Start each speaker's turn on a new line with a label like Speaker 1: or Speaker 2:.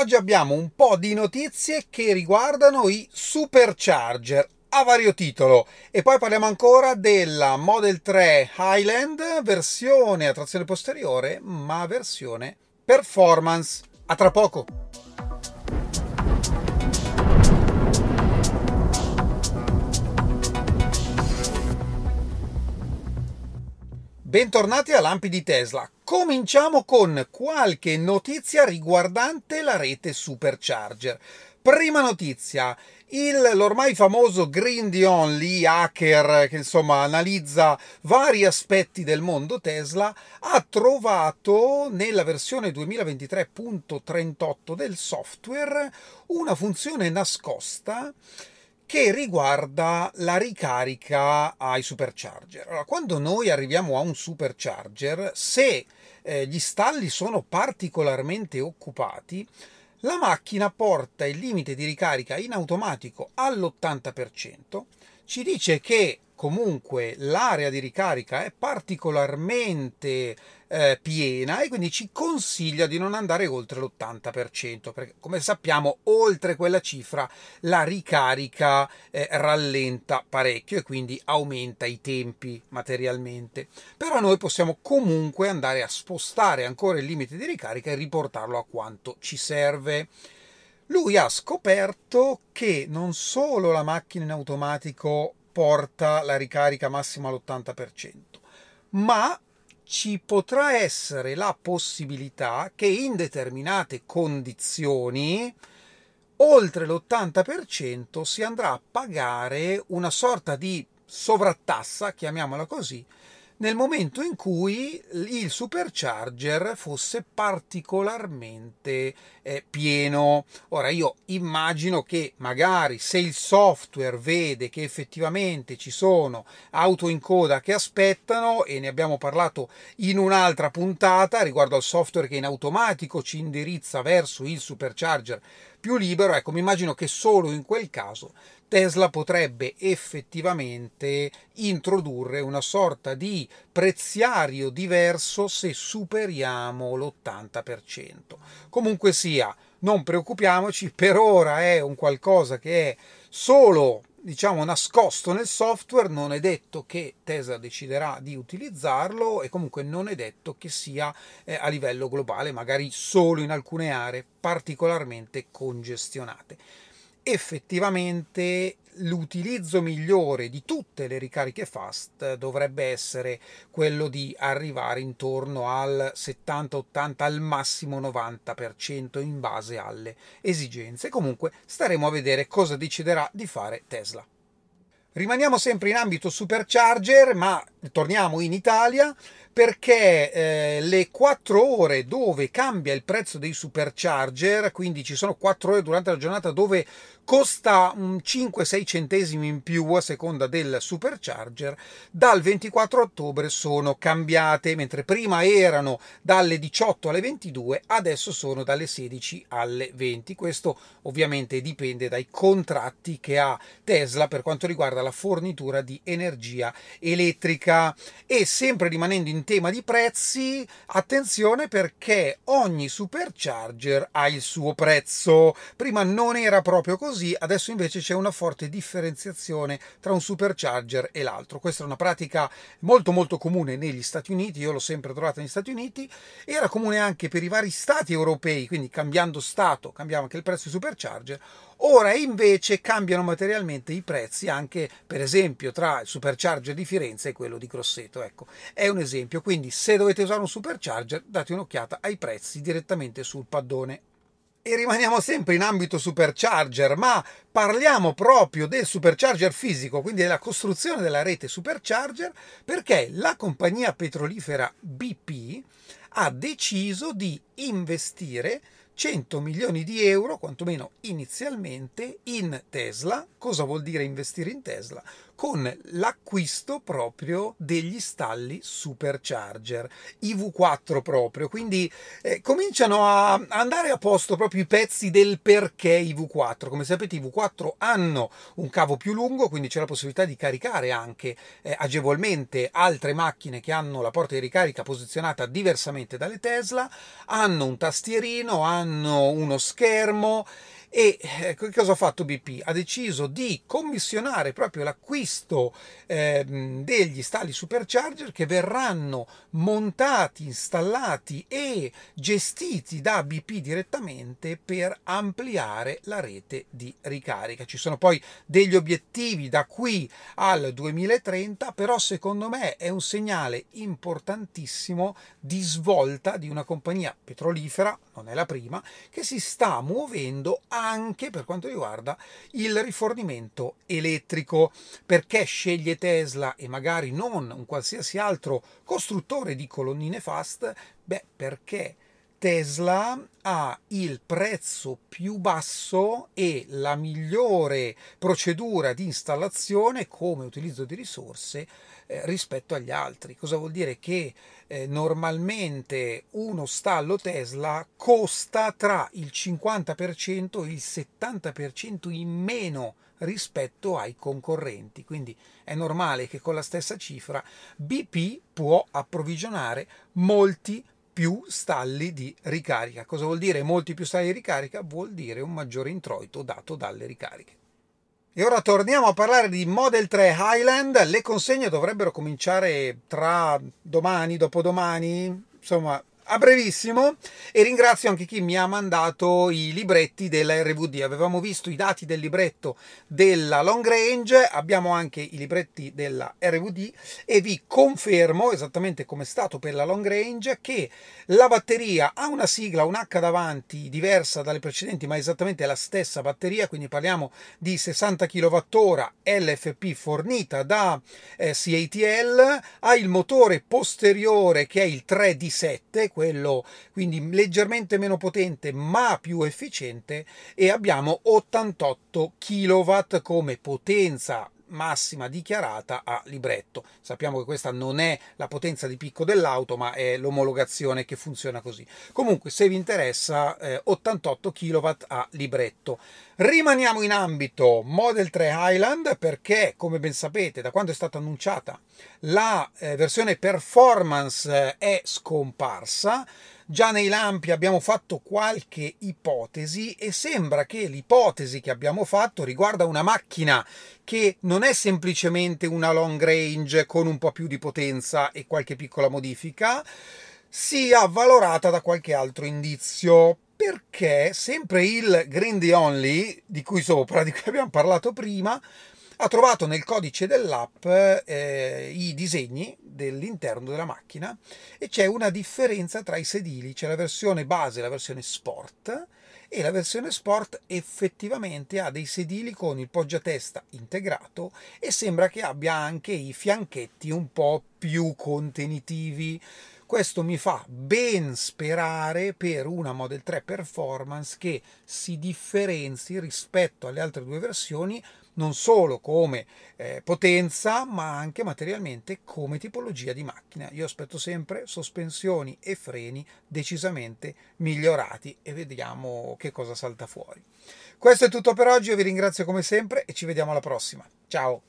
Speaker 1: Oggi abbiamo un po' di notizie che riguardano i supercharger a vario titolo e poi parliamo ancora della Model 3 Highland versione a trazione posteriore ma versione performance. A tra poco! Bentornati a Lampi di Tesla. Cominciamo con qualche notizia riguardante la rete supercharger. Prima notizia, il, l'ormai famoso Green Only hacker che insomma analizza vari aspetti del mondo Tesla ha trovato nella versione 2023.38 del software una funzione nascosta che riguarda la ricarica ai supercharger. Allora, quando noi arriviamo a un supercharger, se eh, gli stalli sono particolarmente occupati, la macchina porta il limite di ricarica in automatico all'80%, ci dice che comunque l'area di ricarica è particolarmente eh, piena e quindi ci consiglia di non andare oltre l'80% perché come sappiamo oltre quella cifra la ricarica eh, rallenta parecchio e quindi aumenta i tempi materialmente. Però noi possiamo comunque andare a spostare ancora il limite di ricarica e riportarlo a quanto ci serve lui ha scoperto che non solo la macchina in automatico porta la ricarica massima all'80%, ma ci potrà essere la possibilità che in determinate condizioni oltre l'80% si andrà a pagare una sorta di sovrattassa, chiamiamola così, nel momento in cui il supercharger fosse particolarmente eh, pieno. Ora io immagino che magari se il software vede che effettivamente ci sono auto in coda che aspettano e ne abbiamo parlato in un'altra puntata riguardo al software che in automatico ci indirizza verso il supercharger più libero, ecco mi immagino che solo in quel caso Tesla potrebbe effettivamente introdurre una sorta di preziario diverso se superiamo l'80%. Comunque sia, non preoccupiamoci, per ora è un qualcosa che è solo diciamo nascosto nel software, non è detto che Tesla deciderà di utilizzarlo e comunque non è detto che sia eh, a livello globale, magari solo in alcune aree particolarmente congestionate effettivamente l'utilizzo migliore di tutte le ricariche fast dovrebbe essere quello di arrivare intorno al 70-80 al massimo 90% in base alle esigenze. Comunque staremo a vedere cosa deciderà di fare Tesla. Rimaniamo sempre in ambito supercharger, ma torniamo in Italia perché eh, le 4 ore dove cambia il prezzo dei supercharger, quindi ci sono 4 ore durante la giornata dove costa un 5-6 centesimi in più a seconda del supercharger, dal 24 ottobre sono cambiate, mentre prima erano dalle 18 alle 22, adesso sono dalle 16 alle 20. Questo ovviamente dipende dai contratti che ha Tesla per quanto riguarda la fornitura di energia elettrica e sempre rimanendo in tema di prezzi, attenzione perché ogni supercharger ha il suo prezzo. Prima non era proprio così adesso invece c'è una forte differenziazione tra un supercharger e l'altro. Questa è una pratica molto molto comune negli Stati Uniti, io l'ho sempre trovata negli Stati Uniti, era comune anche per i vari stati europei, quindi cambiando stato cambiava anche il prezzo dei supercharger. Ora invece cambiano materialmente i prezzi anche per esempio tra il supercharger di Firenze e quello di Grosseto. Ecco, è un esempio, quindi se dovete usare un supercharger date un'occhiata ai prezzi direttamente sul paddone e rimaniamo sempre in ambito supercharger, ma parliamo proprio del supercharger fisico, quindi della costruzione della rete supercharger, perché la compagnia petrolifera BP ha deciso di investire 100 milioni di euro, quantomeno inizialmente, in Tesla. Cosa vuol dire investire in Tesla? Con l'acquisto proprio degli stalli supercharger, i V4 proprio, quindi eh, cominciano a andare a posto proprio i pezzi del perché i V4. Come sapete i V4 hanno un cavo più lungo, quindi c'è la possibilità di caricare anche eh, agevolmente altre macchine che hanno la porta di ricarica posizionata diversamente dalle Tesla, hanno un tastierino, hanno uno schermo e eh, cosa ha fatto BP? Ha deciso di commissionare proprio l'acquisto eh, degli stalli supercharger che verranno montati, installati e gestiti da BP direttamente per ampliare la rete di ricarica. Ci sono poi degli obiettivi da qui al 2030, però secondo me è un segnale importantissimo di svolta di una compagnia petrolifera, non è la prima, che si sta muovendo a anche per quanto riguarda il rifornimento elettrico. Perché sceglie Tesla e magari non un qualsiasi altro costruttore di colonnine fast? Beh, perché Tesla ha il prezzo più basso e la migliore procedura di installazione come utilizzo di risorse eh, rispetto agli altri. Cosa vuol dire? Che eh, normalmente uno stallo Tesla costa tra il 50% e il 70% in meno rispetto ai concorrenti. Quindi è normale che con la stessa cifra BP può approvvigionare molti più stalli di ricarica. Cosa vuol dire molti più stalli di ricarica? Vuol dire un maggiore introito dato dalle ricariche. E ora torniamo a parlare di Model 3 Highland. Le consegne dovrebbero cominciare tra domani, dopodomani, insomma a brevissimo e ringrazio anche chi mi ha mandato i libretti della RVD. Avevamo visto i dati del libretto della long range, abbiamo anche i libretti della RVD e vi confermo, esattamente come è stato per la long range, che la batteria ha una sigla, un H davanti diversa dalle precedenti, ma esattamente la stessa batteria, quindi parliamo di 60 kWh LFP fornita da eh, CATL, ha il motore posteriore che è il 3D7, quello quindi leggermente meno potente ma più efficiente e abbiamo 88 kW come potenza massima dichiarata a libretto. Sappiamo che questa non è la potenza di picco dell'auto, ma è l'omologazione che funziona così. Comunque, se vi interessa, eh, 88 kW a libretto. Rimaniamo in ambito Model 3 Highland perché, come ben sapete, da quando è stata annunciata la eh, versione performance eh, è scomparsa. Già nei lampi abbiamo fatto qualche ipotesi e sembra che l'ipotesi che abbiamo fatto riguarda una macchina che non è semplicemente una long range con un po' più di potenza e qualche piccola modifica, sia valorata da qualche altro indizio. Perché sempre il Green The Only, di cui sopra, di cui abbiamo parlato prima, ha trovato nel codice dell'app eh, i disegni dell'interno della macchina e c'è una differenza tra i sedili, c'è la versione base e la versione sport e la versione sport effettivamente ha dei sedili con il poggiatesta integrato e sembra che abbia anche i fianchetti un po' più contenitivi. Questo mi fa ben sperare per una Model 3 Performance che si differenzi rispetto alle altre due versioni non solo come eh, potenza ma anche materialmente come tipologia di macchina. Io aspetto sempre sospensioni e freni decisamente migliorati e vediamo che cosa salta fuori. Questo è tutto per oggi, io vi ringrazio come sempre e ci vediamo alla prossima. Ciao!